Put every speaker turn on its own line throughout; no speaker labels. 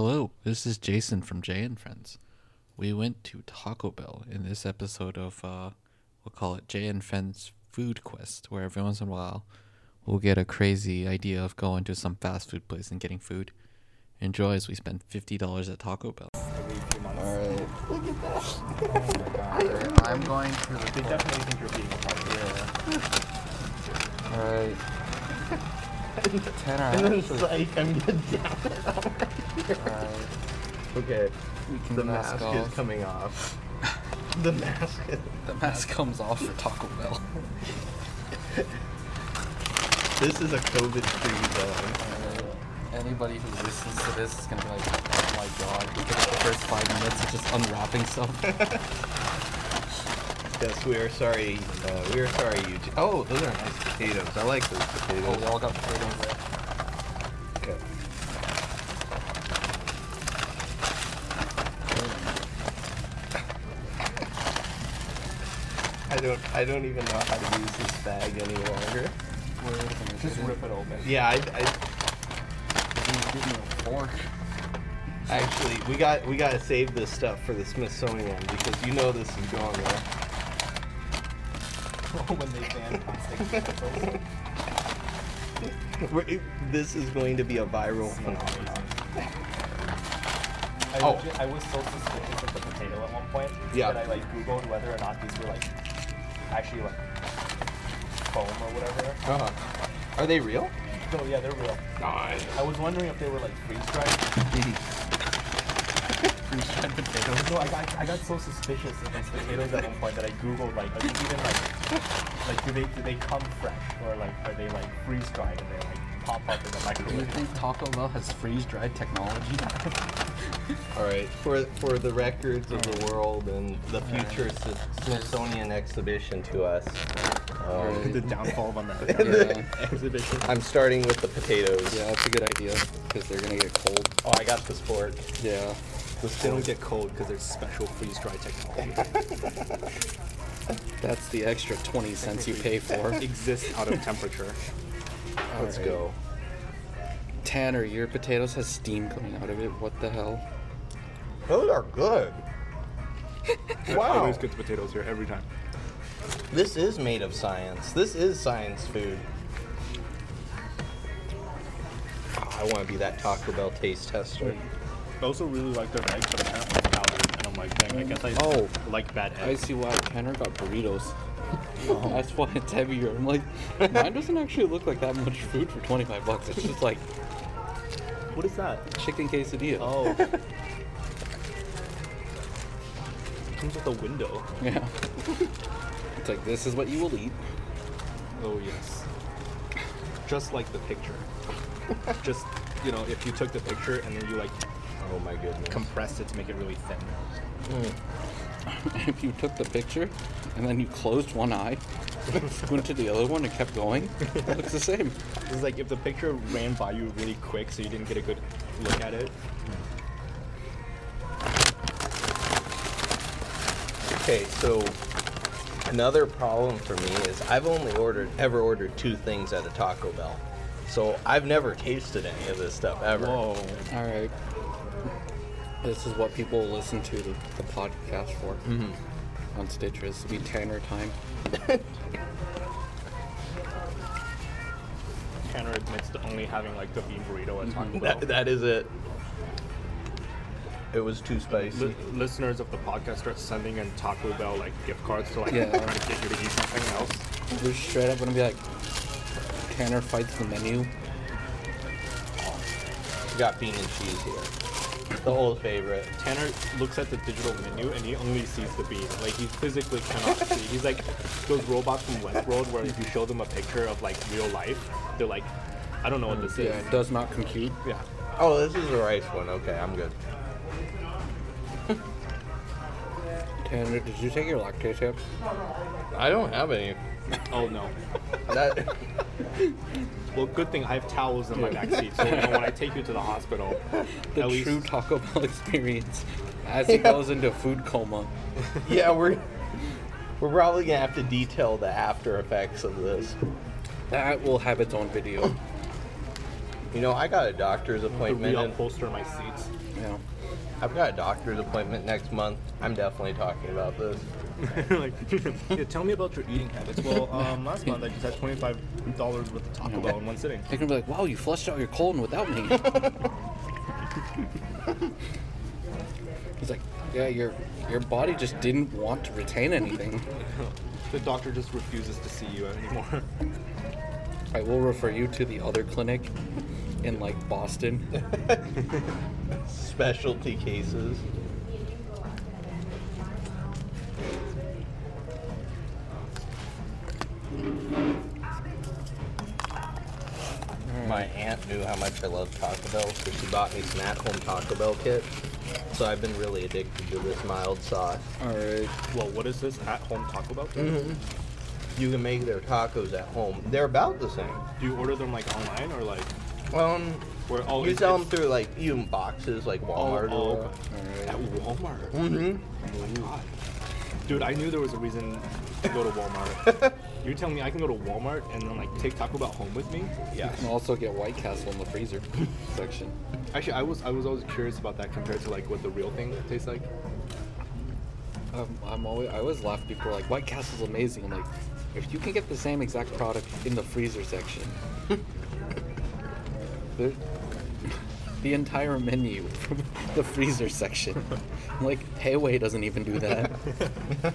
Hello, this is Jason from Jay and Friends. We went to Taco Bell in this episode of, uh, we'll call it Jay and Friends Food Quest, where every once in a while we'll get a crazy idea of going to some fast food place and getting food. Enjoy as we spend $50 at Taco Bell. Alright. Look at that. I'm going to
They definitely think you're being a part of
Alright. Tanner,
And then
I
it's
actually-
like, I'm gonna down it already.
Alright.
Okay,
We can
the
mask
mask is
off.
coming off. The mask is...
The mask comes off for Taco Bell.
This is a COVID-free zone.
Uh, anybody who listens to this is gonna be like, oh my god, because the first five minutes is just unwrapping stuff.
Yes, we are sorry. Uh, we are sorry, you. Oh, those are nice potatoes. I like those potatoes.
oh, we all got potatoes there.
Okay. I don't. I don't even know how to use this bag any longer.
Just rip it open.
Yeah, I, I
Give me a fork.
actually we got we got to save this stuff for the Smithsonian because you know this is going there.
when they ban plastic bottles.
We're- it- this is going to be a viral phenomenon.
I,
Oh.
legit- I was so suspicious of the potato at one point
Yeah.
that I like googled whether or not these were like actually like foam or whatever.
Uh-huh. Are they real?
No, yeah, they're real.
Nice.
I was wondering if they were like freeze dried.
Freeze-dried potatoes.
No, I got I got so suspicious of these potatoes at one point that I googled like are these even like like do they do they come fresh or like are they like freeze dried and they like pop up in the
Do you
microwave?
think Taco Bell has freeze-dried technology?
All right, for for the records of the world and the future S- Smithsonian exhibition to us, um,
the downfall of the
Yeah.
exhibition.
I'm starting with the potatoes.
Yeah, that's a good idea because they're gonna get cold.
Oh, I got the sport.
Yeah.
They don't get cold because there's special freeze dry technology.
That's the extra 20 cents you pay for.
exists out of temperature.
Let's
Alright.
go.
Tanner, your potatoes has steam coming out of it. What the hell?
Those are good. Wow.
Always good potatoes here every time.
This is made of science. This is science food. I want to be that Taco Bell taste tester.
I also really like their eggs, but apparently it's powdered. And I'm like, dang, I guess I
Oh.
like bad eggs.
I
eggs.
see why Tanner got burritos. That's why it's heavier. I'm like, mine doesn't actually look like that much food for 25 bucks. It's just like
What is that?
chicken quesadilla.
Oh. comes with a window.
Yeah. it's like, this is what you will eat.
Oh yes. Just like the picture. Just you know, if you took the picture and then you like
Oh my goodness.
compressed it to make it really thin. Mm.
if you took the picture and then you closed one eye, went to the other one and kept going, it looks the same.
It's like if the picture ran by you really quick, so you didn't get a good look at it.
Okay, so another problem for me is I've only ordered ever ordered two things at a Taco Bell. So I've never tasted any of this stuff ever.
Whoa.
All right. This is what people listen to the, the podcast for mm-hmm. on Stitcher. This will be Tanner time.
Tanner admits to only having like the bean burrito at Taco mm-hmm. Bell.
That, that is it. It was too spicy.
Li- listeners of the podcast start sending in Taco Bell like gift cards to like
Yeah.
try to get you to eat something else.
We're straight up gonna be like, Tanner fights the menu.
We got bean and cheese here. The old favorite.
Tanner looks at the digital menu and he only sees the bean. Like he physically cannot see. He's like those robots from Westworld where if you show them a picture of like real life, they're like, I don't know what this
Yeah,
is.
it does not compute.
Yeah.
Oh, this is the rice one. Okay, I'm good.
Tanner, did you take your lactate test?
I don't have any.
Oh no.
That
Well, good thing I have towels in my back seat, so you know, when I take you to the hospital,
The
at
true
least
Taco Bell experience as he goes into food coma.
yeah, we're we're probably gonna have to detail the after effects of this.
That will have its own video.
You know, I got a doctor's
The
appointment. in-
poster my seats.
Yeah.
I've got a doctor's appointment next month. I'm definitely talking about this.
like, yeah, tell me about your eating habits. Well, um, last month I just had twenty five dollars worth of Taco Bell in one sitting.
They're gonna be like, "Wow, you flushed out your colon without me." He's like, "Yeah, your your body just didn't want to retain anything.
The doctor just refuses to see you anymore.
I will refer you to the other clinic in like Boston."
Specialty cases. My aunt knew how much I love Taco Bell, so she bought me some at-home Taco Bell kit. So I've been really addicted to this mild sauce.
All right.
well, what is this at home Taco Bell?
Mm-hmm. You can make their tacos at home. They're about the same.
Do you order them like online or like
Um,
where? Oh,
you
it's-
sell them
it's-
through like even boxes, like
Oh,
Walmart.
oh,
or
okay. At Walmart.
Mm-hmm.
Oh my god. Dude, I knew there was a reason to go to Walmart. You're telling me I can go to Walmart and then like take Taco Bell home with me?
Yeah.
You can also get White Castle in the freezer section.
Actually, I was I was always curious about that compared to like what the real thing tastes like.
Um, I'm always I always laugh before like White Castle's amazing. I'm like, if you can get the same exact product in the freezer section, the, the entire menu from the freezer section, like Pei Wei doesn't even do that.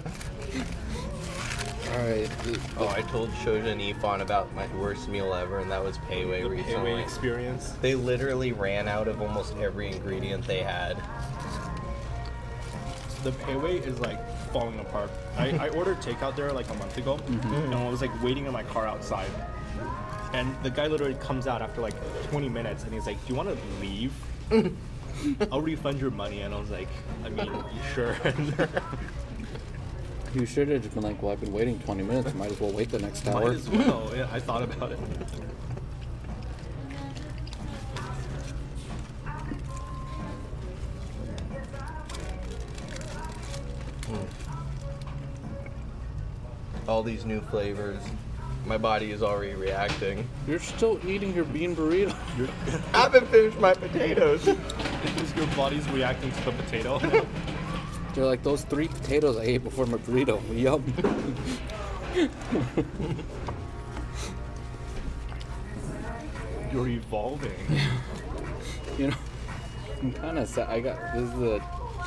All right,
Oh, I told Shoja and Ifan about my worst meal ever, and that was Pei Wei
The
recently.
Pei Wei experience.
They literally ran out of almost every ingredient they had.
The Pei Wei is like falling apart. I, I ordered takeout there like a month ago, mm-hmm. and I was like waiting in my car outside. And the guy literally comes out after like 20 minutes, and he's like, "Do you want to leave? I'll refund your money." And I was like, "I mean, sure."
you should have just been like, well, I've been waiting 20 minutes. Might as well wait the next hour.
Might
hour.
as well. Yeah, I thought about it.
All these new flavors. My body is already reacting.
You're still eating your bean burrito.
Your,
I haven't finished my potatoes.
Is your body's reacting to the potato.
They're like those three potatoes I ate before my burrito. Yum.
You're evolving.
You know, I'm kind of sad. I got this is the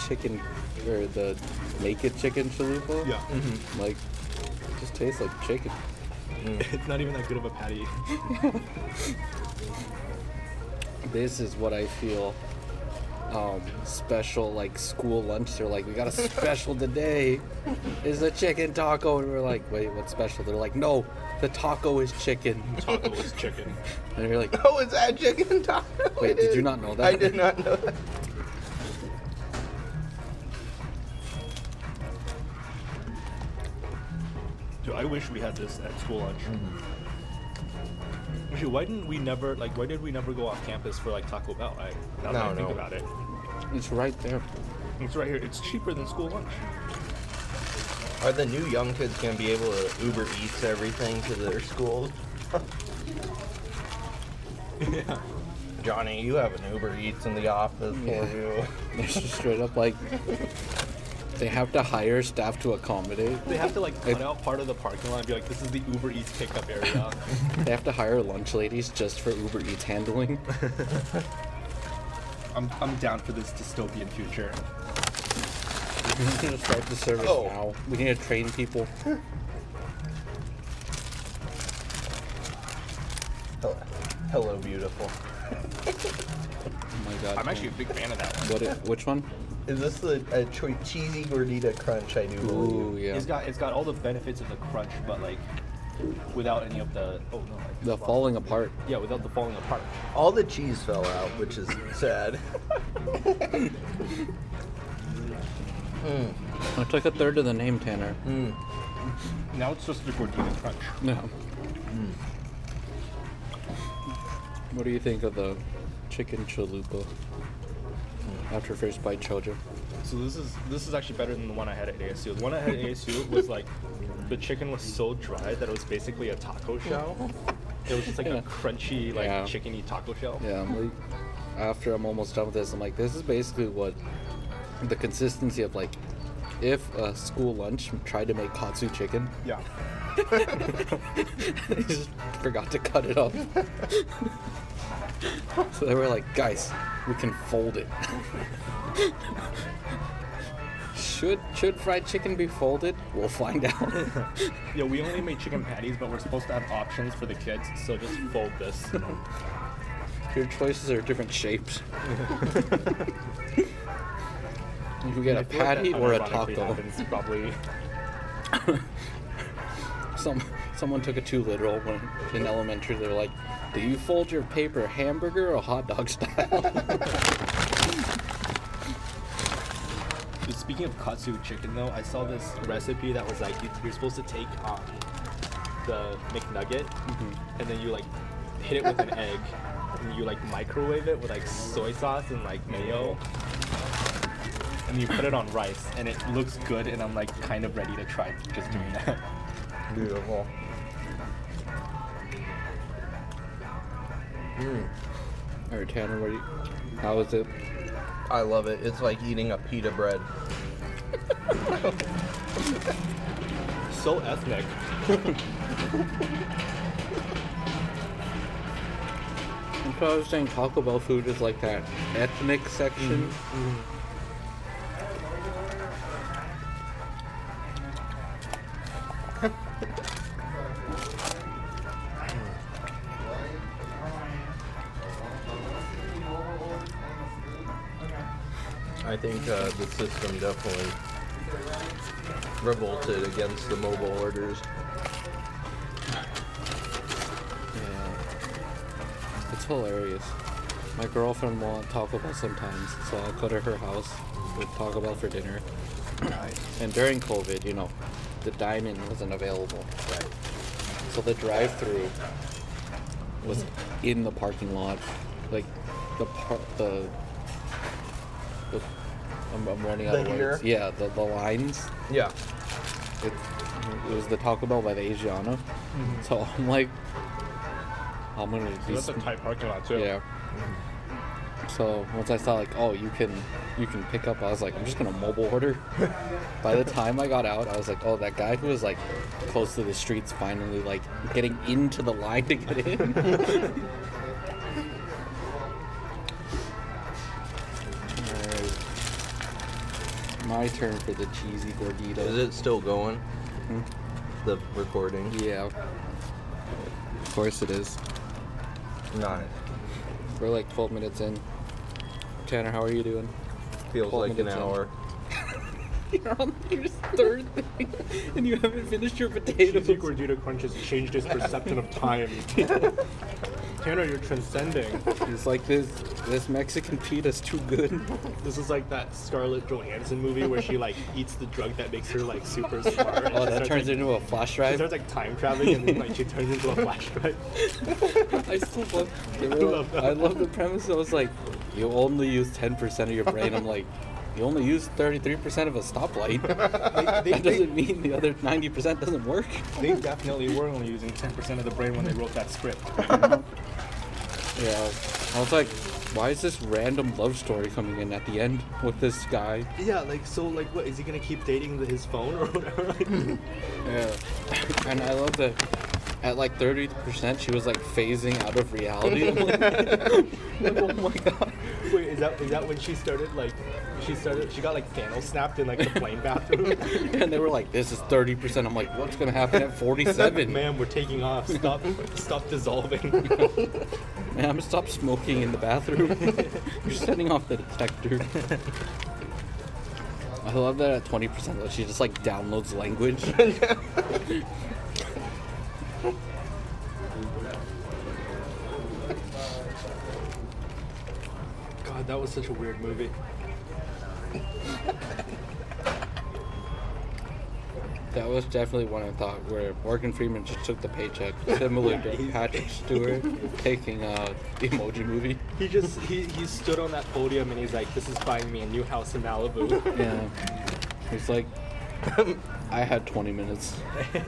chicken or the naked chicken chalupa.
Yeah.
Like, it just tastes like chicken.
It's not even that good of a patty.
This is what I feel. Um, special like school lunch. They're like, we got a special today. Is a chicken taco, and we're like, wait, what's special? They're like, no, the taco is chicken.
Taco is chicken.
And you're like,
Oh, is that chicken taco?
Wait, did you not know that?
I did not know that.
Dude, I wish we had this at school lunch. Mm-hmm. Actually, why didn't we never like? Why did we never go off campus for like Taco Bell? Right? Now that
No,
I think
no.
about it,
it's right there.
it's right here. It's cheaper than school lunch.
Are the new young kids gonna be able to Uber Eats everything to their schools?
yeah.
Johnny, you have an Uber Eats in the office for you.
It's just straight up like they have to hire staff to accommodate.
They have to like cut
It-
out part of the parking lot and be like, "This is the Uber Eats pickup area."
They have to hire lunch ladies just for Uber Eats handling.
I'm I'm down for this dystopian future.
We need to start the service
Oh.
now. We need to train people.
Hello, hello beautiful.
Oh my god.
I'm actually a big fan of that one.
What? i- which one?
Is this the a cho- cheesy gordita crunch? I do believe.
Ooh, yeah.
It's got it's got all the benefits of the crunch, but like without any of the oh no. like,
The falling apart.
Yeah, without the falling apart.
All the cheese fell out, which is sad. Hmm.
I took a third of the name, Tanner. Hmm.
Now it's just the gordita crunch.
Yeah. Hmm. What do you think of the chicken chalupa? After first bite, Chojo.
So this is this is actually better than the one I had at ASU. The one I had at ASU was like the chicken was so dry that it was basically a taco shell. It was just like
Yeah.
a crunchy, like
Yeah.
chickeny taco shell.
Yeah, I'm like, after I'm almost done with this, I'm like, this is basically what the consistency of like, if a school lunch tried to make katsu chicken,
Yeah.
they just forgot to cut it up. so they were like, guys, we can fold it. should should fried chicken be folded? We'll find out.
Yeah, we only made chicken patties, but we're supposed to have options for the kids, so just fold this.
Your choices are different shapes. you can get a
feel like
patty or a taco.
happens probably.
Some someone took it too literal when in elementary. They're like, "Do you fold your paper hamburger or hot dog style?"
Speaking of katsu chicken, though, I saw this recipe that was like you- you're supposed to take um, the McNugget and then you like hit it with an egg and you like microwave it with like soy sauce and like mayo and you put it on rice and it looks good and I'm like kind of ready to try just doing that.
Beautiful. Mm,
or Tanner, what do you, how is it?
I love it. It's like eating a pita bread.
So ethnic.
That's what I was saying. Taco Bell food is like that ethnic section.
I uh, the system definitely revolted against the mobile orders.
Yeah, it's hilarious. My girlfriend will want Taco Bell sometimes, so I'll go to her house with Taco Bell for dinner. And during COVID, you know, the dine-in wasn't available.
Right.
So the drive-through was in the parking lot, like the par- the. the I'm, I'm running out
The
of
here?
words. Yeah, the, the lines.
Yeah.
It, it was the Taco Bell by the Asiana. Mm-hmm. So I'm like, I'm gonna
So
be
that's a tight parking lot too.
yeah. So once I saw like, oh, you can you can pick up, I was like, I'm just gonna mobile order. By the time I got out, I was like, oh, that guy who was like close to the streets finally like getting into the line to get in. My turn for the cheesy gordita.
Is it still going?
Hmm?
The recording?
Yeah. Of course it is.
Nice.
We're like 12 minutes in. Tanner, how are you doing?
Feels like an hour.
You're on your third thing, and you haven't finished your potatoes.
Cheesy Gordita Crunch has changed his perception of time. Tanner, you're transcending.
It's like this. This Mexican pita's too good.
This is like that Scarlett Johansson movie where she like eats the drug that makes her like super oh, smart. and
Oh, that
starts,
turns
like,
into a flash
She
drive.
starts like time traveling and then like she turns into a flash drive.
I still love.
I love that.
I love the premise. I was like, you only use 10% of your brain. I'm like, you only use 33% of a stoplight.
They,
that doesn't mean the other 90% doesn't work.
they definitely were only using 10% of the brain when they wrote that script.
Yeah. I was like, why is this random love story coming in at the end with this guy?
Yeah, like so, like what is he gonna keep dating his phone or whatever?
Yeah. And I love that at like 30%, she was like phasing out of reality. Like, like, oh my god.
Wait, is that is that when she started like she started she got like Thanos snapped in like the plane bathroom?
And they were like, this is 30%. I'm like, what's going to happen at 47?
Ma'am, we're taking off. Stop, stop dissolving.
Man, I'm going to stop smoking in the bathroom. You're setting off the detector. I love that at 20% that she just like downloads language.
That was such a weird movie.
That was definitely one I thought where Morgan Freeman just took the paycheck, similar to Patrick Stewart taking uh, the Emoji Movie.
He just he, he stood on that podium and he's like, "This is buying me a new house in Malibu."
Yeah, he's like, I had 20 minutes.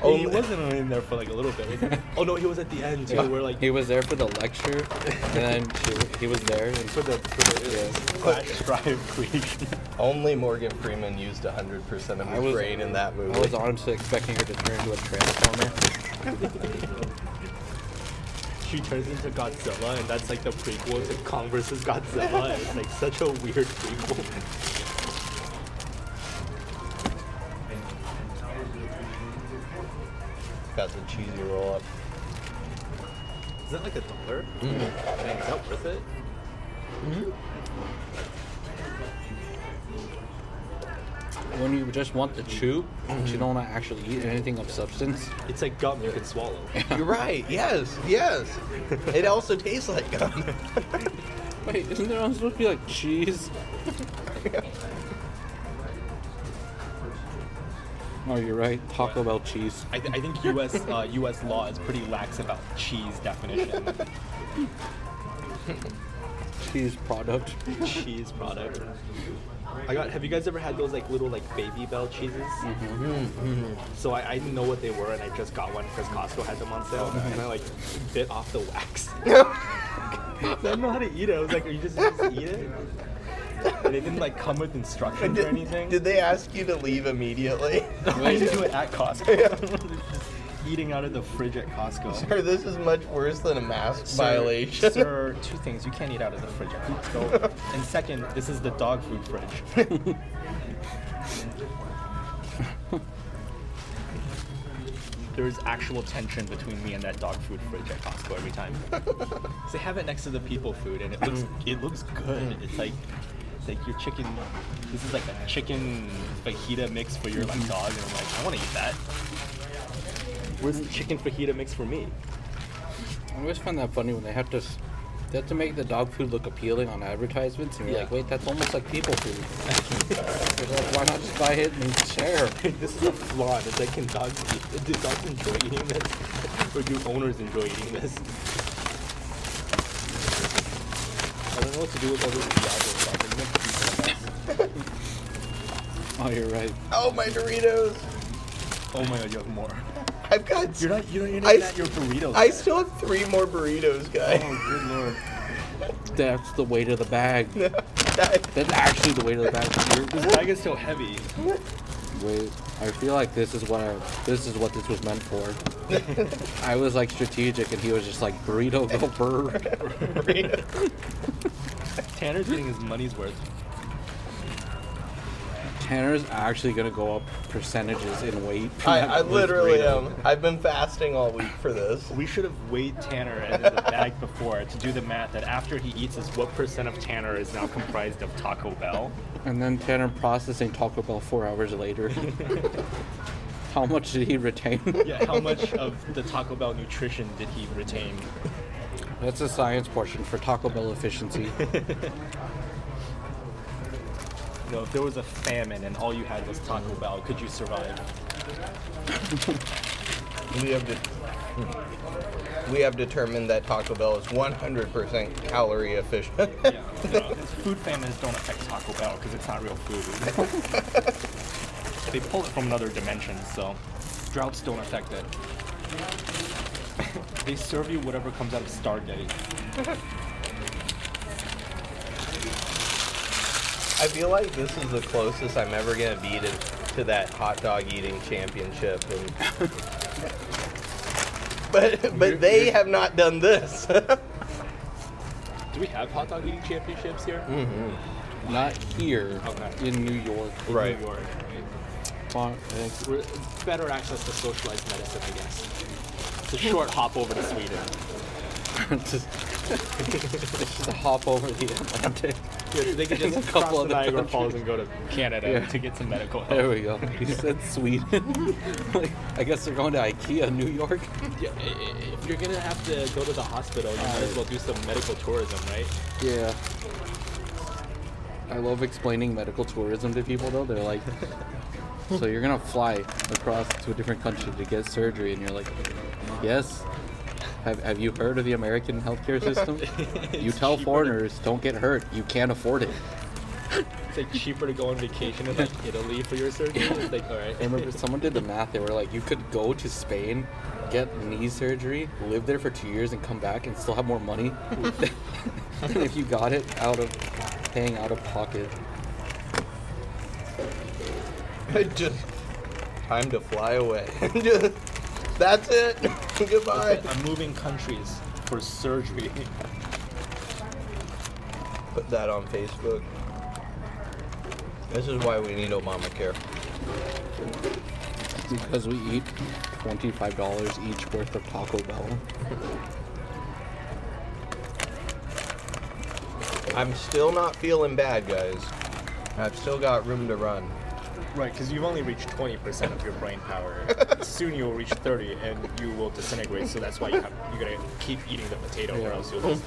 Oh, he wasn't in there for like a little bit. Was he? Oh no, he was at the end too.
Yeah.
We're like
he was there for the lecture, and then she, he was there. And
for the for the
Yeah.
flash drive creation.
Only Morgan Freeman used 100% of his
was-
brain in that movie.
I was honestly expecting her to turn into a transformer.
She turns into Godzilla, and that's like the prequel to Kong versus Godzilla. It's like such a weird prequel.
Roll up.
Is that like a dollar? Mm-hmm. Dang, is that worth it? Mm-hmm.
When you just want the chew, but you don't want to actually eat anything of substance.
It's like gum you can swallow.
You're right. Yes, yes. it also tastes like gum.
Wait, isn't there supposed to be like cheese? Oh, you're right. Taco Bell cheese.
I, th- I think U.S. Uh, U.S. law is pretty lax about cheese definition.
Cheese product.
cheese product. I got. Have you guys ever had those like little like Babybel cheeses? So I, I didn't know what they were, and I just got one because Costco had them on sale, and I like bit off the wax. I don't know how to eat it. I was like, "Are you just, just eat it?" It didn't like come with instructions or anything.
Did they ask you to leave immediately?
I didn't do it at Costco. Just Eating out of the fridge at Costco.
Sir, this is much worse than a mask
Sir-
violation.
Sir, two things. You can't eat out of the fridge at Costco. and second, this is the dog food fridge. there is actual tension between me and that dog food fridge at Costco every time. they have it next to the people food, and it looks it looks good. It's like like your chicken. This is like a chicken fajita mix for your like dog, and I'm like, I want to eat that. Where's the chicken fajita mix for me?
I always find that funny when they have to, they have to make the dog food look appealing on advertisements, and you're
Yeah.
like, wait, that's almost like people food. Like, Why not just buy it and share?
this is a flaw. It's like, can dogs eat? Do dogs enjoy eating this? or do owners enjoy eating this? I don't know what to do with all this Diablo.
Oh, you're right.
oh, my Doritos.
Oh my god, you have more.
I've got.
You're not. You're not. You're
I
not
s-
your burritos.
I
yet.
still have three more burritos, guy.
Oh good lord.
That's the weight of the bag.
That-
That's actually the weight of the bag.
This bag is so heavy.
Wait, I feel like this is what I, this is what this was meant for. I was like strategic, and he was just like burrito go burr.
Tanner's getting his money's worth.
Tanner's actually gonna go up percentages in weight.
I, I literally
burrito.
am. I've been fasting all week for this.
We should have weighed Tanner in the bag before to do the math that after he eats is what percent of Tanner is now comprised of Taco Bell.
And then Tanner processing Taco Bell four hours later. How much did he retain?
Yeah, how much of the Taco Bell nutrition did he retain?
That's a science portion for Taco Bell efficiency.
You know, if there was a famine and all you had was Taco Bell, could you survive?
We have de- we have determined that Taco Bell is 100% calorie efficient.
Yeah, 'cause food famines don't affect Taco Bell because it's not real food. they pull it from another dimension, so droughts don't affect it. they serve you whatever comes out of Stargate.
I feel like this is the closest I'm ever gonna be to, to that hot dog eating championship, and but but they have not done this.
Do we have hot dog eating championships here? Mm-hmm.
Not here
Okay.
in New York.
In
Right.
New York.
Far-
We're, better access to socialized medicine, I guess. It's a short hop over to Sweden.
just, just hop over the Atlantic.
They could just
a couple other
Niagara Falls and go to Canada
Yeah.
to get some medical help.
There we go. You said Sweden. like, I guess they're going to IKEA, New York.
Yeah, if you're gonna have to go to the hospital, you might as well do some medical tourism, right?
Yeah. I love explaining medical tourism to people though. They're like, so you're gonna fly across to a different country to get surgery, and you're like, yes. Have, have you heard of the American healthcare system? you tell
cheaper
foreigners, don't get hurt. You can't afford it.
It's like cheaper to go on vacation in like Italy for your surgery. It's like all right.
I remember someone did the math. They were like, you could go to Spain, get knee surgery, live there for two years, and come back and still have more money than if you got it out of paying out of pocket.
I Just time to fly away. Just, that's it. Goodbye.
I'm moving countries for surgery.
Put that on Facebook. This is why we need Obamacare.
Because we eat twenty-five dollars each worth of Taco Bell.
I'm still not feeling bad, guys. I've still got room to run.
Right, because you've only reached 20% of your brain power. Soon you will reach 30 and you will disintegrate. So that's why you have, you gotta keep eating the potato, or else you'll just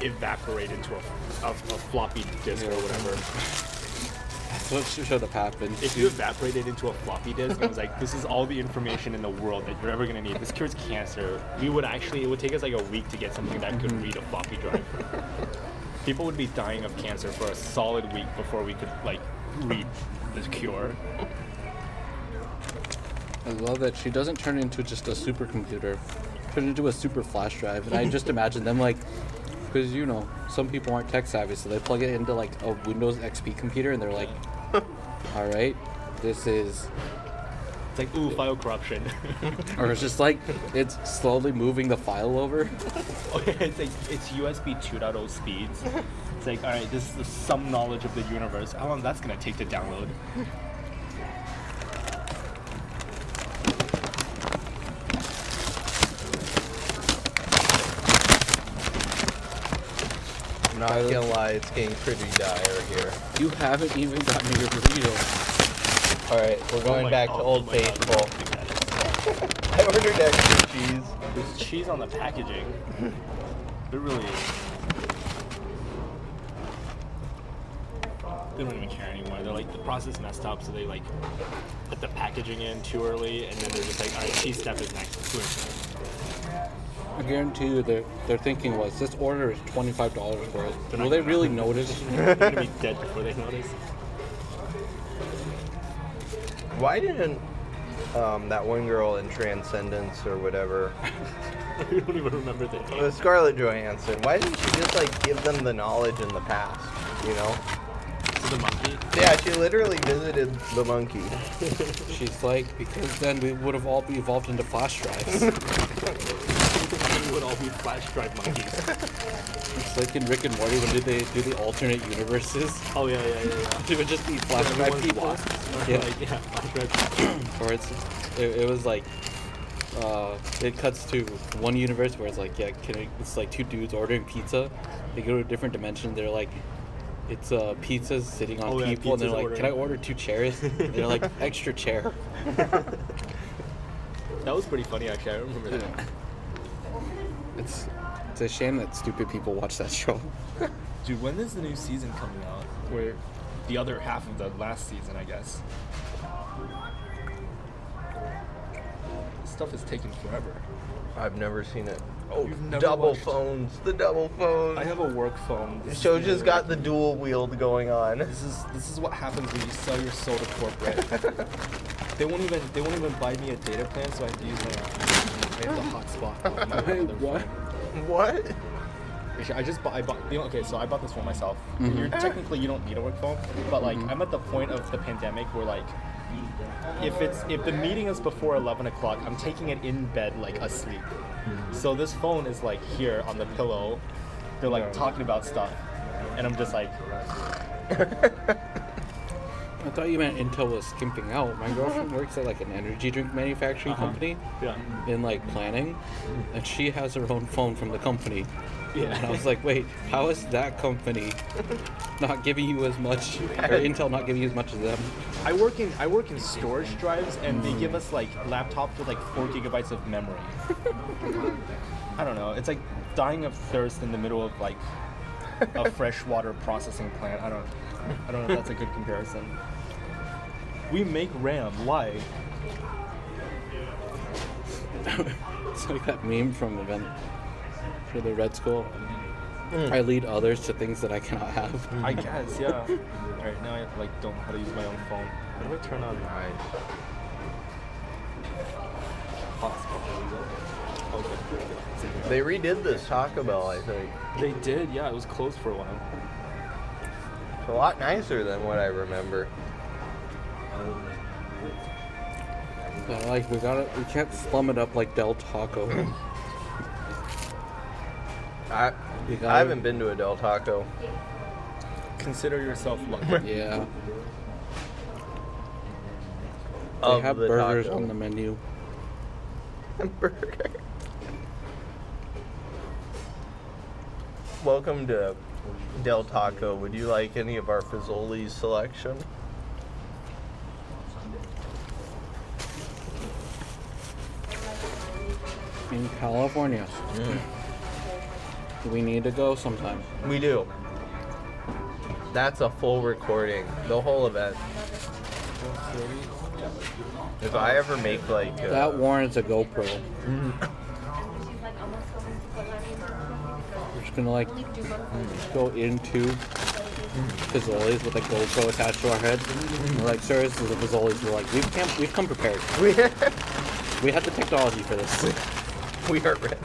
evaporate into a, a, a floppy disk or whatever.
That's what should should have happened.
If you evaporated into a floppy disk and was like, this is all the information in the world that you're ever gonna need. This cures cancer. We would actually, it would take us like a week to get something that could mm-hmm. read a floppy drive. People would be dying of cancer for a solid week before we could like read the cure.
I love that she doesn't turn into just a supercomputer, turn into a super flash drive. And I just imagine them like, because you know, some people aren't tech savvy, so they plug it into like a Windows XP computer and they're like, all right, this is,
It's like, ooh, file corruption.
or it's just like, it's slowly moving the file over.
okay, it's like it's USB 2.0 speeds. It's like, all right, this is some knowledge of the universe. How long that's gonna take to download?
I'm not gonna lie, it's getting pretty dire here.
You haven't even gotten your burrito.
All right, we're oh going
Oh my-
back to
oh
Old
my
Faithful.
look at that.
I ordered extra cheese.
There's cheese on the packaging. It really is. They don't even care anymore. They're like the process messed up, so they like put the packaging in too early, and then they're just like, all right, cheese step is next. Boom.
I guarantee you their, their thinking was, this order is $25 worth.
They're
Will they really notice?
They're gonna be dead before they notice.
Why didn't um, that one girl in Transcendence or whatever,
I don't even remember the name.
uh, Scarlett Johansson, why didn't she just like give them the knowledge in the past? You know?
The monkey.
Yeah, she literally visited the monkey.
She's like, because then we would have all be evolved into flash drives.
Would all be flash drive monkeys.
it's like in Rick and Morty when did they do the alternate universes?
Oh yeah, yeah, yeah. yeah.
It would just be flash drive people.
Or,
Yeah.
Like, yeah, flash drive.
Or it's, it, it was like, uh, it cuts to one universe where it's like, yeah, I, it's like two dudes ordering pizza. They go to a different dimension. They're like, it's uh, pizzas sitting on
Oh, yeah,
people, and they're like, can I order two chairs? They're like, extra chair.
That was pretty funny actually. I remember that.
Yeah. It's it's a shame that stupid people watch that show.
Dude, when is the new season coming out? Where the other half of the last season, I guess. This stuff is taking forever.
I've never seen it. Oh, double
watched-
phones. The double phones.
I have a work phone. This
Show just
other-
got the dual wield going on.
This is this is what happens when you sell your soul to corporate. they won't even they won't even buy me a data plan, so I have to use my I have the hotspot on my
Wait,
other
what?
What?
Actually, I just bought. I bought. You know, okay, so I bought this phone myself.
Mhm.
You're technically you don't need a work phone, but like
Mhm.
I'm at the point of the pandemic where like if it's if the meeting is before 11 o'clock, I'm taking it in bed like asleep. So this phone is like here on the pillow. They're like talking about stuff, and I'm just like,
thought you meant Intel was skimping out. My girlfriend works at like an energy drink manufacturing
Uh-huh.
company
yeah,
in like planning, and she has her own phone from the company.
yeah.
And I was like, wait, how is that company not giving you as much, or Intel not giving you as much as them?
I work in I work in storage drives, and they give us like laptops with like four gigabytes of memory. I don't know. It's like dying of thirst in the middle of like a freshwater processing plant. I don't I don't know if that's a good comparison. We make RAM. Why?
It's like that meme from the Event for the Red Skull. Mm. I lead others to things that I cannot have.
I guess, yeah. All right, now I like don't know how to use my own phone. How do I turn on
Right.
hotspot? There we go. Okay.
They redid this Taco Bell, I think.
They did, yeah. It was closed for a while.
It's a lot nicer than what I remember.
But, like we gotta, we can't slum it up like Del Taco.
I
You
I
gotta-
haven't been to a Del Taco.
Consider yourself lucky.
yeah, they
Of
have
the
burgers
taco.
on the menu.
burger. Welcome to Del Taco. Would you like any of our Fazoli's selection?
In California, we need to go sometime.
We do. That's a full recording. The whole event. If I ever make like uh,
That warrants a GoPro. We're just gonna like go into Fazoli's with a GoPro attached to our head. We're like, sir, this is the Fazoli's. We're like, we've come, we've come prepared.
we,
We have the technology for this.
we are ready.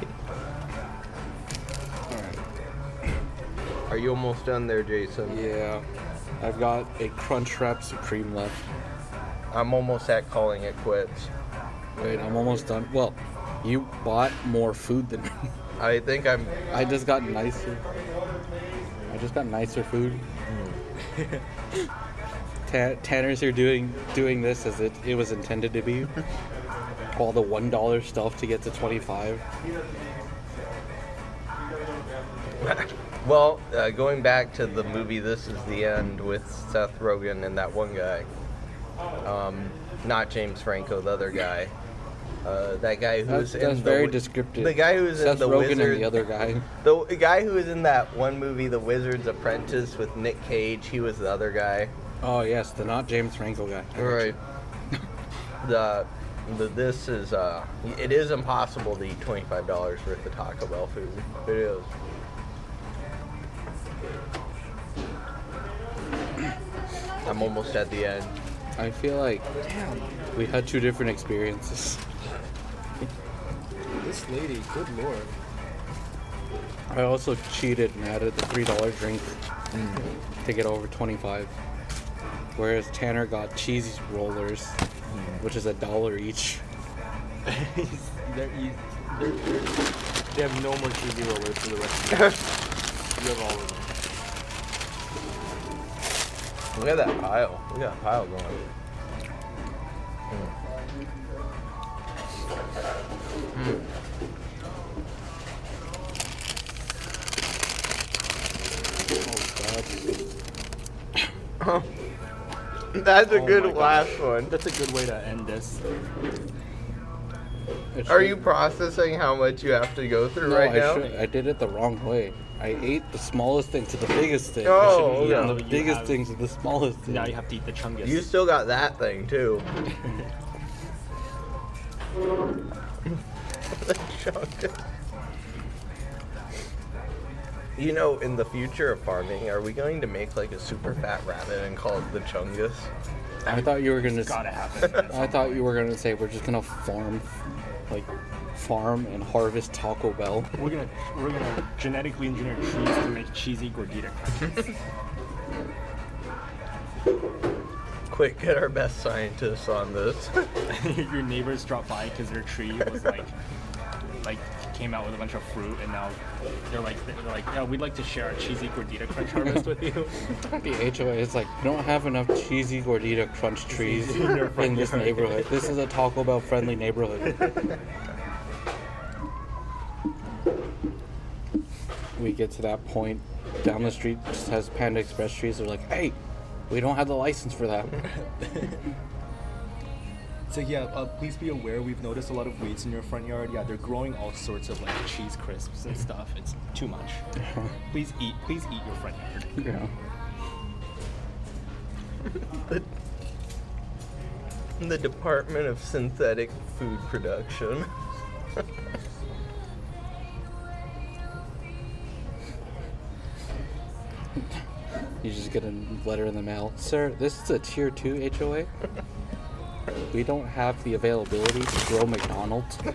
Are you almost done there, Jason?
Yeah, I've got a Crunchwrap Supreme left.
I'm almost at calling it quits.
Wait, I'm almost done. Well, you bought more food than me.
I think I'm.
I just got nicer. I just got nicer food. Hmm. Ta- Tanner's here doing doing this as it, it was intended to be. All the one dollar stuff to get to twenty five.
Well, uh, going back to the movie This Is the End with Seth Rogen and that one guy. Um, not James Franco, the other guy. Uh, that guy who's
That's,
in
that's
the
very descriptive.
The guy who's
Seth
in the
Rogen
Wizard.
and the other guy.
The guy who was in that one movie, The Wizard's Apprentice, with Nick Cage. He was the other guy.
Oh yes, the not James Franco guy.
Right. the this is uh, it is impossible to eat twenty five dollars worth of Taco Bell food. It is. I'm almost at the end.
I feel like damn, we had two different experiences.
This lady, good lord.
I also cheated and added the three dollar drink
Mm.
to get over twenty five. Whereas Tanner got cheesy rollers,
Mm.
which is a dollar each.
they're, eas- they're, they're, they have no more cheesy rollers for the rest of the You have all of them.
Look at that pile. Look at that pile going.
Oh
That's a
Oh
good
my
last one.
That's a good way to end this.
It
Are
should-
you processing how much you have to go through
No,
right
I,
now?
should- I did it the wrong way. I ate the smallest thing to the biggest thing.
Oh,
Yeah,
and the
you
biggest
have-
thing to the smallest thing.
Now you have to eat the chungus.
You still got that thing too. The chungus. You know, in the future of farming, are we going to make like a super fat rabbit and call it the chungus?
I thought you were gonna. s-
gotta happen.
I thought you were gonna say we're just gonna farm, like, farm and harvest Taco Bell.
we're gonna we're gonna genetically engineer trees to make cheesy gordita crunches.
Quick, get our best scientists on this.
Your neighbors drop by because their tree was like like came out with a bunch of fruit and now they're like they're like yeah we'd like to share our cheesy gordita crunch harvest with you.
The HOA is like, we don't have enough cheesy gordita crunch trees
In
in this neighborhood. This is a Taco Bell friendly neighborhood. we get to that point. Down the street just has Panda Express trees. They're like, hey, we don't have the license for that.
So yeah, uh, please be aware we've noticed a lot of weeds in your front yard. Yeah, they're growing all sorts of like cheese crisps and stuff. It's too much. please eat. Please eat your front yard.
yeah.
the, the Department of Synthetic Food Production.
You just get a letter in the mail. Sir, this is a tier two HOA. we don't have the availability to grow McDonald's.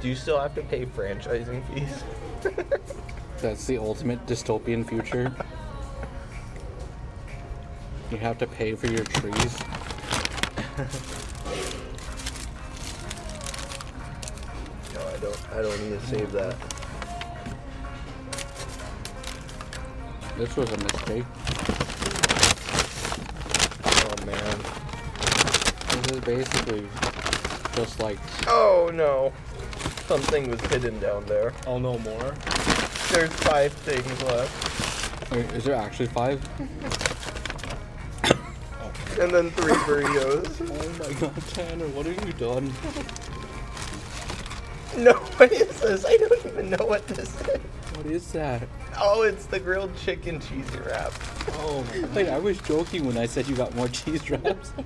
Do you still have to pay franchising fees?
That's the ultimate dystopian future. You have to pay for your trees.
No, I don't. I don't need to save that.
This was a mistake. This is basically just like
Oh no. Something was hidden down there.
Oh, I'll know more.
There's five things left,
wait, is there actually five?
and then three burritos.
Oh my god, Tanner, what have you done?
No, what is this? I don't even know what this is.
What is that?
Oh, it's the grilled chicken cheesy wrap.
Oh, wait, I was joking when I said you got more cheese wraps.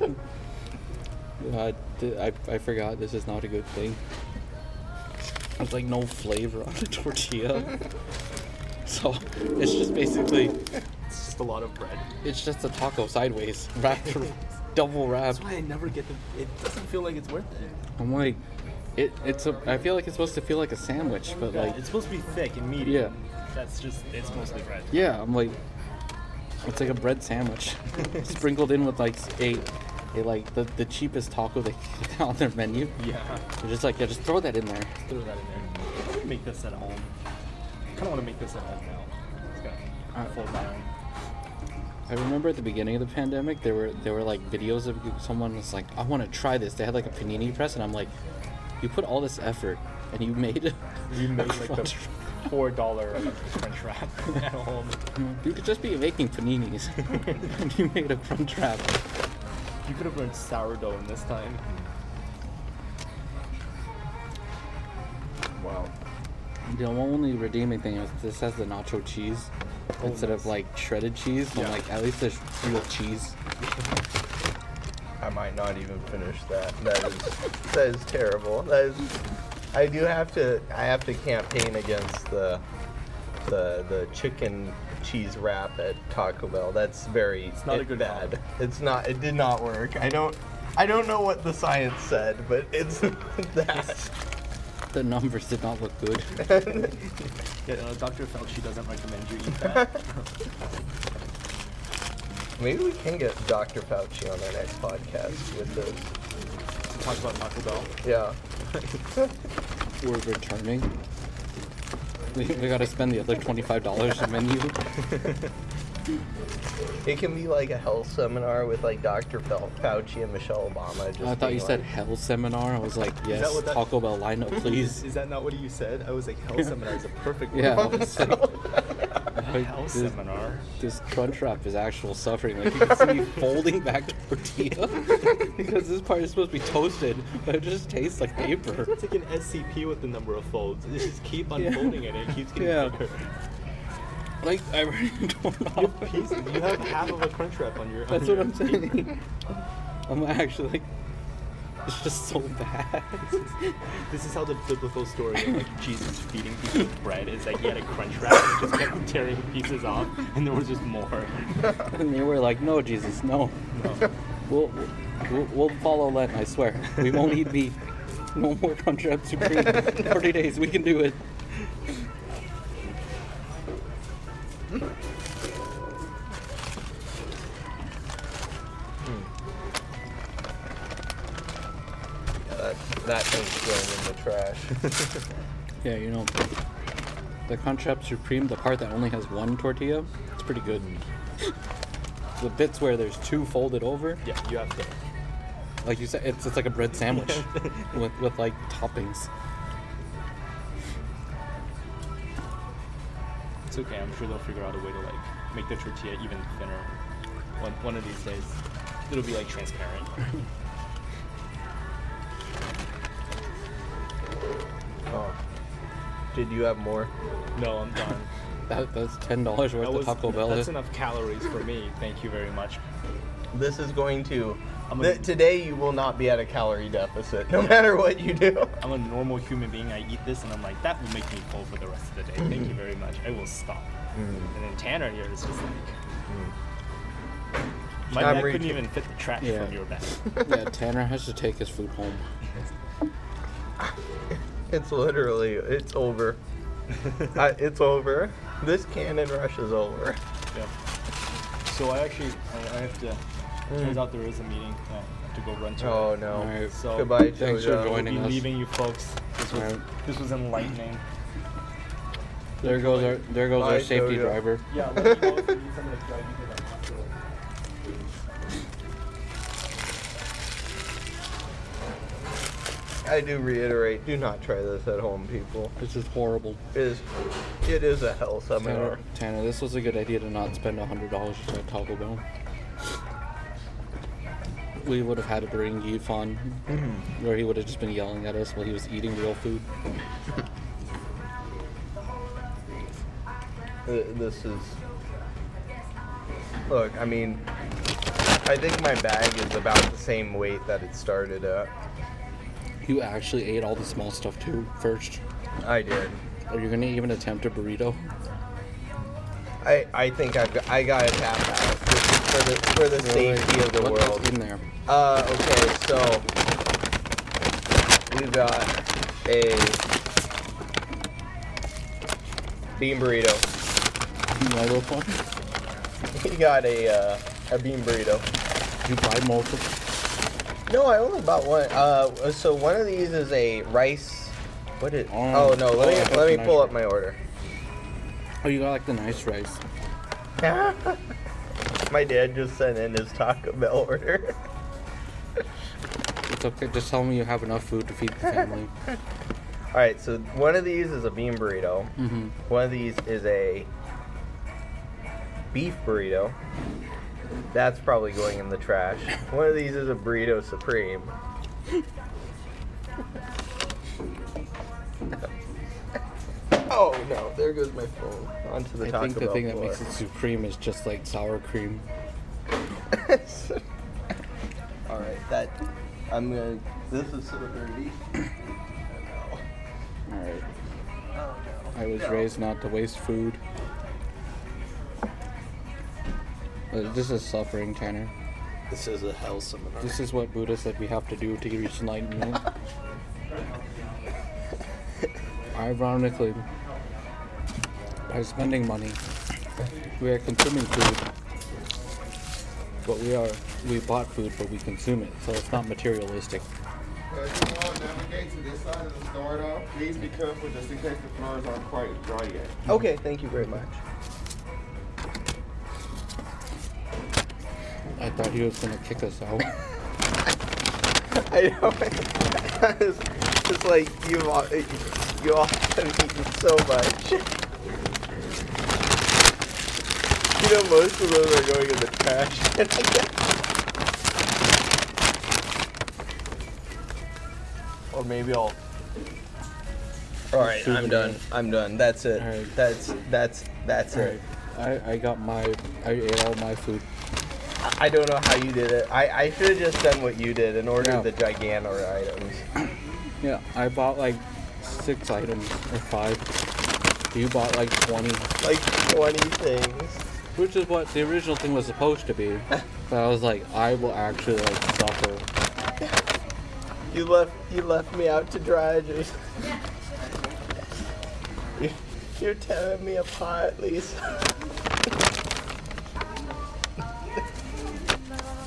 uh, I, I forgot this is not a good thing. There's like no flavor on the tortilla. so it's just basically,
It's just a lot of bread.
it's just a taco sideways, wrapped, double wrapped.
That's why I never get the. It doesn't feel like it's worth it.
I'm like, it, it's a, I feel like it's supposed to feel like a sandwich, but like,
it's supposed to be thick and meaty.
Yeah.
That's just. It's mostly bread.
yeah, I'm like, it's like a bread sandwich, sprinkled in with like a, a like the, the cheapest taco they get on their menu.
Yeah.
They're just like, yeah, just throw that in there.
Throw that in there. Make this at home. I kind of want to make this at home now. It's got
Alright.
Uh, full down.
I remember at the beginning of the pandemic, there were there were like videos of someone was like, I want to try this. They had like a panini press, and I'm like, you put all this effort, and you made
You made like the four dollar crunch wrap at home.
You could just be making paninis, and you made a crunch wrap.
You could have learned sourdough in this time.
Wow.
The only redeeming thing is this has the nacho cheese
Oh,
instead of like shredded cheese. I'm
Yeah.
like, at least there's real cheese.
I might not even finish that. That is that is terrible. That is. I do have to. I have to campaign against the the the chicken cheese wrap at Taco Bell. That's very
It's not a good
bad.
combo.
It's not. It did not work. I don't. I don't know what the science said, but it's that.
The numbers did not look good.
Yeah, uh, Dr. Fauci doesn't recommend you eat that.
Maybe we can get Dr. Fauci on our next podcast with this.
Talk about Taco Bell.
Yeah.
We're returning. We, we gotta spend the other $25 to menu.
It can be like a health seminar with like Dr. Fel- Fauci and Michelle Obama. Just
I thought
being
you said hell seminar. I was like, yes,
what that-
Taco Bell lineup, please.
Is that not what you said? I was like, hell seminar is a perfect word.
Yeah, I was like,
Hell
this,
seminar.
this crunch wrap is actual suffering. Like you can see me folding back tortilla because this part is supposed to be toasted, but it just tastes like paper.
It's like an SCP with the number of folds. You just keep
Yeah.
unfolding it and it keeps getting
Yeah.
bigger.
Like I really don't
You have pieces. You have half of a crunch wrap on your. on
That's what
your
I'm saying. I'm actually like, it's just so bad.
This is how the biblical story of like Jesus feeding people with bread is like he had a crunch wrap and just kept tearing pieces off, and there was just more.
And they were like, no, Jesus, no.
No.
We'll, we'll, we'll follow Lent, I swear. We won't eat beef. No more crunch Crunchwrap Supreme. 40 days, we can do it.
Yeah,
you know, the Crunchwrap Supreme, the part that only has one tortilla, it's pretty good. Mm. the bits where there's two folded over,
Yeah, you have to.
like you said, it's, it's like a bread sandwich with, with like toppings.
It's okay. I'm sure they'll figure out a way to like make the tortilla even thinner. One one of these days, it'll be like transparent.
Did you have more?
No, I'm done.
That, that's $10 worth
That
of
was,
Taco Bell.
that's enough calories for me. Thank you very much.
This is going to
I'm
Th- today you will not be at a calorie deficit, no matter what you do.
I'm a normal human being. I eat this and I'm like, that will make me full for the rest of the day. Thank you very much. I will stop. Mm. And then Tanner here is just like, mm. my
I'm
bag couldn't
reaching.
even fit the trash
Yeah.
from your bag.
yeah, Tanner has to take his food home.
It's literally, it's over. I, it's over. This cannon rush is over.
Yeah. So I actually, I, I have to. Turns out there is a meeting uh, to go run to.
Oh no.
Alright.
So
Goodbye,
Thanks for
Jojo.
I'll be
us.
leaving you folks. This was
Alright.
this was enlightening.
There goes our there goes
Bye,
our safety
Jojo.
driver.
Yeah,
I do reiterate, do not try this at home, people.
This is horrible.
It is, it is a hell
Tanner,
seminar.
Tanner, this was a good idea to not spend a hundred dollars at Taco Bell. We would have had to bring Yves on, mm-hmm. where he would have just been yelling at us while he was eating real food.
This is. Look, I mean, I think my bag is about the same weight that it started at.
You actually ate all the small stuff too first.
I did.
Are you gonna even attempt a burrito?
I, I think I've got, I gotta tap out for the for the safety of the
What-
world.
In there?
Uh, okay, so we've got a bean burrito.
My little one.
We got a uh, a bean burrito.
You buy multiple.
No, I only bought one. Uh, so one of these is a rice. What is?
Oh,
Oh no, let
oh,
me
that's
let me
nice.
pull up my order.
Oh, you got like the nice rice.
my dad just sent in his Taco Bell order.
It's okay. Just tell me you have enough food to feed the family.
All right, so one of these is a bean burrito.
mm-hmm.
One of these is a beef burrito. That's probably going in the trash. One of these is a burrito supreme. oh no, there goes my phone onto the
I
Taco
think the
Bell
thing that
floor.
makes it supreme is just like sour cream.
All right, that I'm gonna. This is so dirty.
All right.
Oh no.
I was raised not to waste food. Uh, this is suffering, Tanner.
This is a hell seminar.
This is what Buddha said we have to do to reach enlightenment. Ironically, by spending money, we are consuming food. But we are we bought food, but we consume it, so it's not materialistic.
If you want navigate to this side of the store though, please be careful just in case the floors aren't quite dry yet.
Okay, thank you very much.
I thought he was gonna kick us out.
I know. it's, it's like you all, you all have eaten so much. You know, most of those are going in the trash. or maybe I'll. All right, I'm done. I'm done. That's it.
All right.
That's that's that's
Alright,
it.
I, I got my I ate all my food.
I don't know how you did it. I, I should have just done what you did and ordered
Yeah.
the gigantor items.
Yeah, I bought like six items or five. You bought like twenty,
Like 20 things.
which is what the original thing was supposed to be. But I was like, I will actually like suffer.
You left you left me out to dry. Just you, you're tearing me apart, Lisa.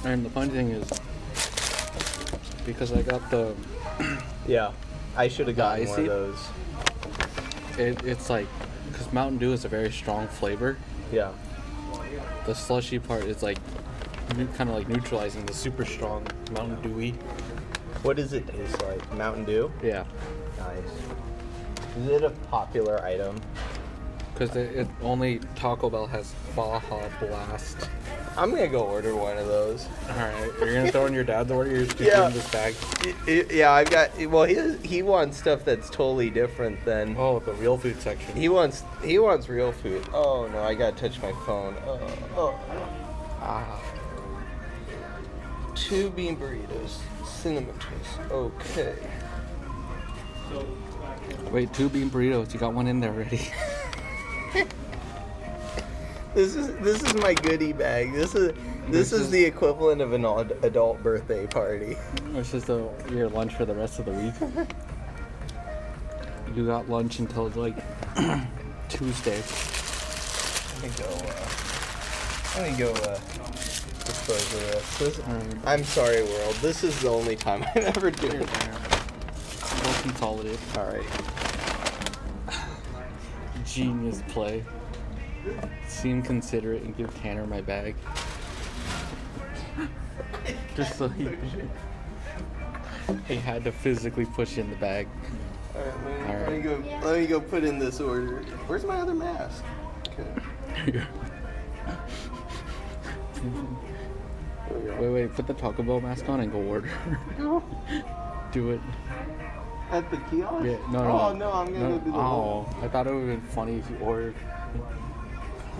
And the funny thing is, because I got the,
Yeah, I should have gotten one
icy?
of those.
it, it's like, because Mountain Dew is a very strong flavor.
Yeah.
The slushy part is like, kind of like neutralizing the super strong Mountain Dewy.
What does it taste like? Mountain Dew.
Yeah,
Nice. Is it a popular item?
Because it, it only Taco Bell has Baja Blast.
I'm gonna go order one of those.
All right, you're gonna throw in your dad's order. You're just
Yeah.
this bag.
Yeah, I've got. Well, he he wants stuff that's totally different than.
Oh, the real food section.
He wants he wants real food. Oh no, I gotta touch my phone. Oh, oh. Ah. two bean burritos, cinnamon twist. Okay.
Wait, two bean burritos. You got one in there already.
This is this is my goodie bag. This is this,
This
is,
is-
the equivalent of an ad- adult birthday party.
It's just a, your lunch for the rest of the week. you got lunch until like Tuesday.
Let me go. Uh, let me go. Uh, dispose of this. this
Alright.
I'm sorry, world. This is the only time I ever do it.
We'll consolidate.
All right.
Genius play. Seem considerate and give Tanner my bag. Just so he, he had to physically push in the bag.
All right. Let me,
All
let me
right.
go. Let me go put in this order. Where's my other mask? Okay. There we go.
Wait, wait, put the Taco Bell mask on and go order. do it.
At the kiosk?
Yeah, no, no.
Oh no, I'm gonna go do the
Oh, I thought it would have been funny if you ordered.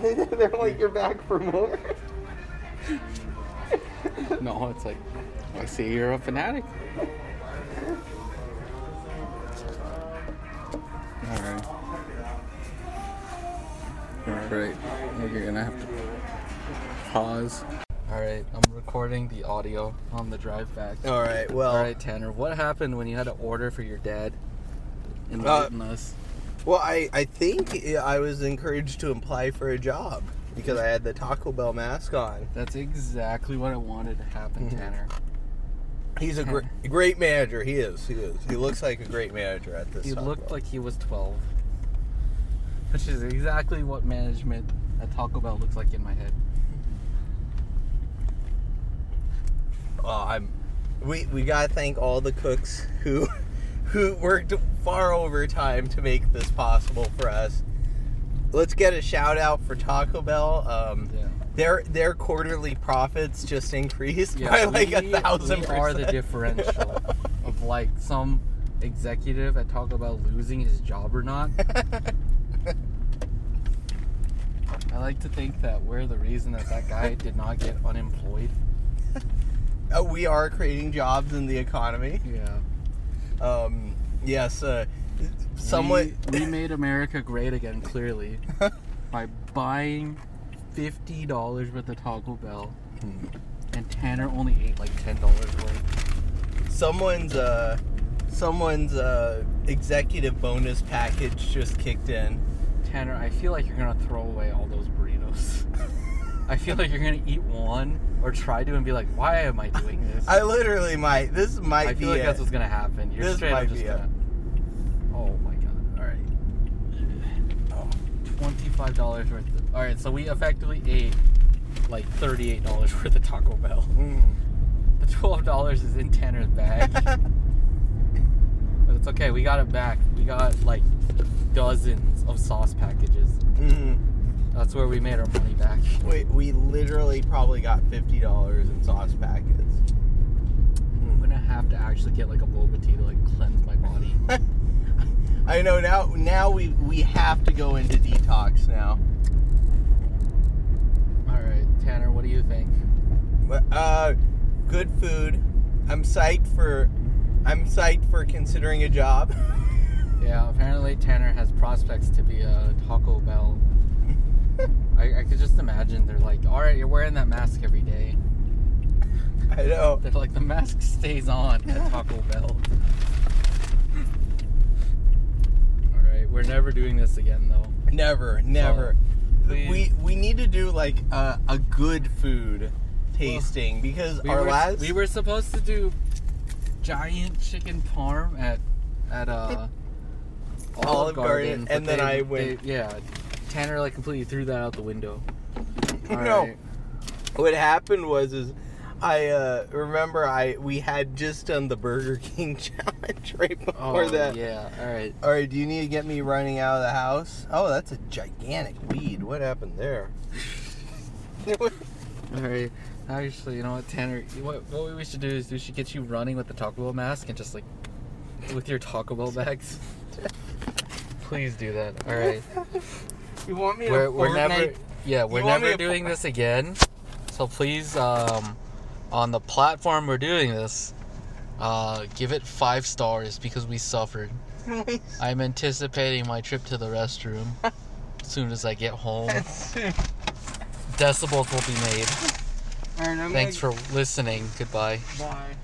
They're like, you're back for more.
No, it's like, I see you're a fanatic. Alright. Alright, you're gonna have to pause. Alright, I'm recording the audio on the drive back.
All right. Well.
Alright, Tanner, what happened when you had to order for your dad? Enlighten us.
Well, I, I think I was encouraged to apply for a job because I had the Taco Bell mask on.
That's exactly what I wanted to happen,
Mhm.
Tanner.
He's a gr- great manager. He is. He is. He looks like a great manager at this.
He
Taco
looked
Bell.
like he was 12. Which is exactly what management at Taco Bell looks like in my head.
Oh, I'm. We we gotta thank all the cooks who who worked far overtime to make this possible for us. Let's get a shout out for Taco Bell. Um,
Yeah.
their their quarterly profits just increased by like a thousand
we are the differential of like some executive at Taco Bell losing his job or not. I like to think that we're the reason that that guy did not get unemployed.
Uh, we are creating jobs in the economy.
Yeah.
Um, yes, uh, somewhat.
We, we made America great again, clearly, by buying fifty dollars worth of Taco Bell, and Tanner only ate like ten dollars worth.
someone's uh, someone's uh, executive bonus package just kicked in.
Tanner, I feel like you're gonna throw away all those burritos. I feel like you're gonna eat one or try to and be like, "Why am I doing this?"
I literally might. This might be.
I
be
feel like
it.
that's what's gonna happen. You're
This
straight
might
up just
be it.
gonna. Oh my god! All right.
Oh.
Twenty-five dollars worth. Of, all right, so we effectively ate like thirty-eight dollars worth of Taco Bell.
Mm.
The twelve dollars is in Tanner's bag, but it's okay. We got it back. We got like dozens of sauce packages.
Mhm.
That's where we made our money back.
Wait, we literally probably got fifty dollars in sauce packets.
I'm gonna have to actually get like a boba tea to like cleanse my body.
I know now. Now we we have to go into detox now.
All right, Tanner, what do you think?
Uh, good food. I'm psyched for. I'm psyched for considering a job.
Yeah, apparently Tanner has prospects to be a Taco Bell. I, could just imagine they're like, all right, you're wearing that mask every day.
I know.
They're like, the mask stays on at Taco Bell. all right, we're never doing this again though.
Never, never.
please-
we we need to do like a, a good food tasting because
We
our
were,
last
we were supposed to do giant chicken parm at at uh
Olive Garden,
but
and then
they-
I went-
they- yeah, Tanner like completely threw that out the window. All
No.
right.
what happened was is I uh, remember I we had just done the Burger King challenge right before
Oh,
that.
yeah. All right.
All right, do you need to get me running out of the house? Oh, that's a gigantic weed. What happened there?
All right. Actually, you know what, Tanner? What, what we should do is we should get you running with the Taco Bell mask and just like with your Taco Bell bags. Please do that. All right.
You want me
We're, we're never. Yeah, we're never doing this again. So please, um, on the platform we're doing this, uh, give it five stars because we suffered. I'm anticipating my trip to the restroom as soon as I get home. Decibels will be made. Thanks
gonna,
for listening. Goodbye.
Bye.